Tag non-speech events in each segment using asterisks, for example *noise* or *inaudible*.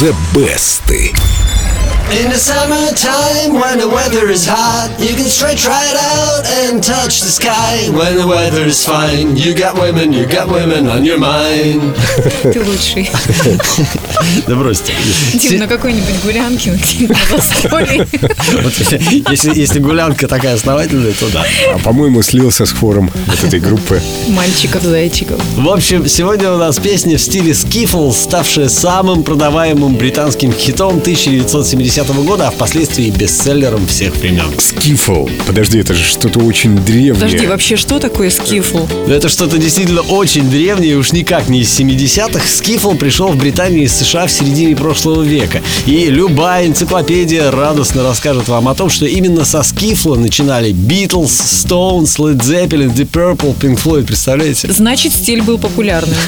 The Best. In the summertime, when the weather is hot, you can stretch right out and touch the sky. When the weather is fine, you got women, you got women on your mind. *laughs* Ты лучший. *laughs* Да бросьте. Дим, *laughs* на какой-нибудь гулянке на если, если гулянка такая основательная, то да. А по-моему, слился с хором вот этой группы. Мальчиков-зайчиков. В общем, сегодня у нас песня в стиле скифл, ставшая самым продаваемым британским хитом 1970 года, а впоследствии бестселлером всех времен. Скифл. Подожди, это же что-то очень древнее. Подожди, вообще что такое скифл? Это что-то действительно очень древнее, уж никак не из 70-х. Скифл пришел в Британию из США в середине прошлого века. И любая энциклопедия радостно расскажет вам о том, что именно со скифла начинали Beatles, Stones, Led Zeppelin, Deep Purple, Pink Floyd, представляете? Значит, стиль был популярным.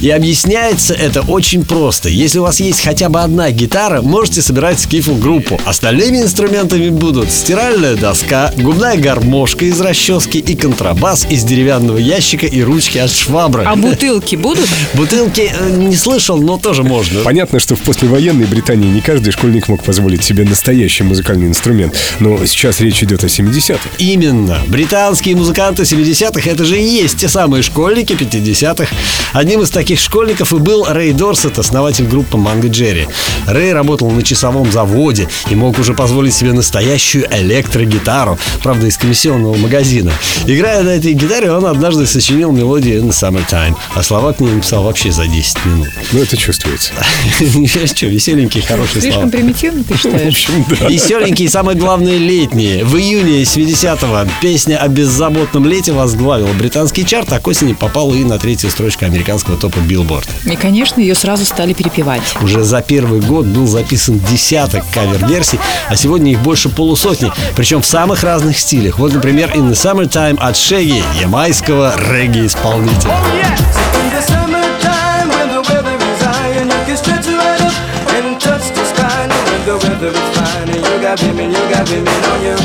И объясняется это очень просто. Если у вас есть хотя бы одна гитара, можете собирать скифл группу. Остальными инструментами будут стиральная доска, губная гармошка из расчески и контрабас из деревянного ящика и ручки от швабры. А бутылки будут? Бутылки э, не слышал, но тоже можно. Понятно, что в послевоенной Британии не каждый школьник мог позволить себе настоящий музыкальный инструмент. Но сейчас речь идет о 70-х. Именно. Британские музыканты 70-х это же и есть те самые школьники 50-х. Одним из таких школьников и был Рэй Дорсет, основатель группы Манго Джерри. Рэй работал на часовом заводе и мог уже позволить себе настоящую электрогитару, правда, из комиссионного магазина. Играя на этой гитаре, он однажды сочинил мелодию In the Summertime, а слова к ней написал вообще за 10 минут. Ну, это чувствуется. *laughs* Что, веселенькие, хорошие слова. Слишком примитивно, ты *laughs* В считаешь? общем, да. Веселенькие и самое главное летние. В июне 70-го песня о беззаботном лете возглавила британский чарт, а к осени попала и на третью строчку американского топа Billboard. И, конечно, ее сразу стали перепевать. Уже за первый год был записан десяток кавер-версий, а сегодня их больше полусотни, причем в самых разных стилях. Вот, например, In the Summertime от Шеги, ямайского регги-исполнителя.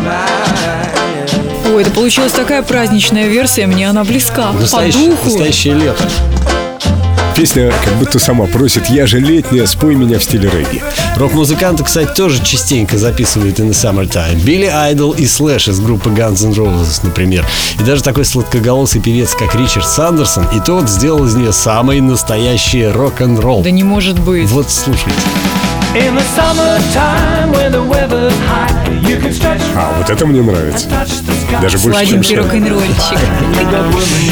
Mind. Ой, это получилась такая праздничная версия, мне она близка. По Настоящее, духу. настоящее лето. Песня как будто сама просит «Я же летняя, спой меня в стиле регги». Рок-музыканты, кстати, тоже частенько записывают In the Summertime. Билли Айдол и Слэш из группы Guns N' Roses, например. И даже такой сладкоголосый певец, как Ричард Сандерсон, и тот сделал из нее самый настоящий рок-н-ролл. Да не может быть. Вот слушайте. In the summertime when the weather's high, you can stretch А, вот это мне нравится. touch the sky. Даже больше, чем Сладенький рок-н-ролльчик.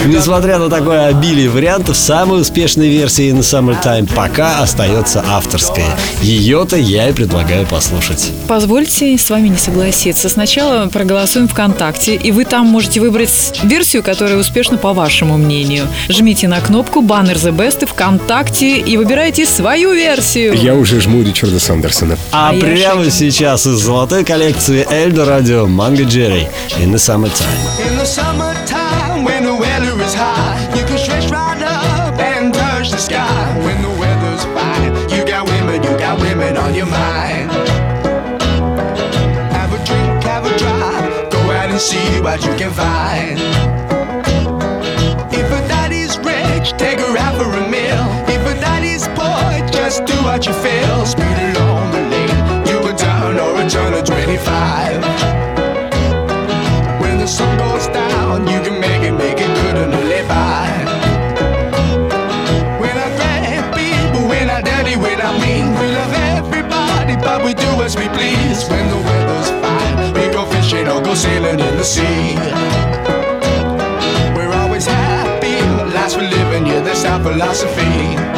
Несмотря на такое обилие вариантов, самой успешной версией In the Summertime пока остается авторская. Ее-то я и предлагаю послушать. Позвольте с вами не согласиться. Сначала проголосуем ВКонтакте, и вы там можете выбрать версию, которая успешна по вашему мнению. Жмите на кнопку «Баннер The Best» ВКонтакте и выбирайте свою версию. Я уже жму Ричарда Сандерсона. А А я прямо Шаги. сейчас из золотой коллекции Эльдо Радио Манго Джерри In the Summertime. In the summertime when the weather is high, you can stretch right up and touch the sky. When the weather's fine, you got women, you got women on your mind. Have a drink, have a drive, go out and see what you can find. If a daddy's rich, take her out for a meal. If a daddy's poor, just do what you feel. Speed as we please. When the weather's fine, we go fishing or go sailing in the sea. We're always happy, last for living, yeah, that's our philosophy.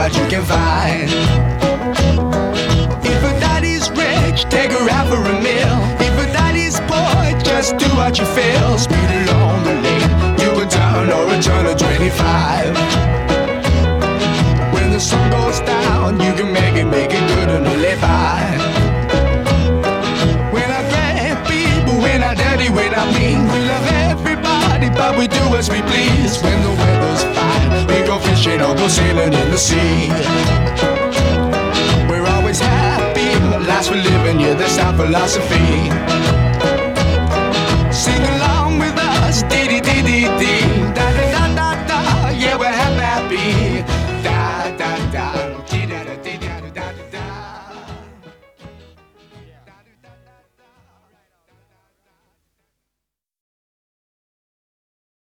What you can find. If a daddy's rich, take her out for a meal. If a daddy's poor, just do what you feel. Speed along the lane, you can turn or a turn of 25. Go sailing in the sea. We're always happy, the lives we're living, yeah, that's our philosophy.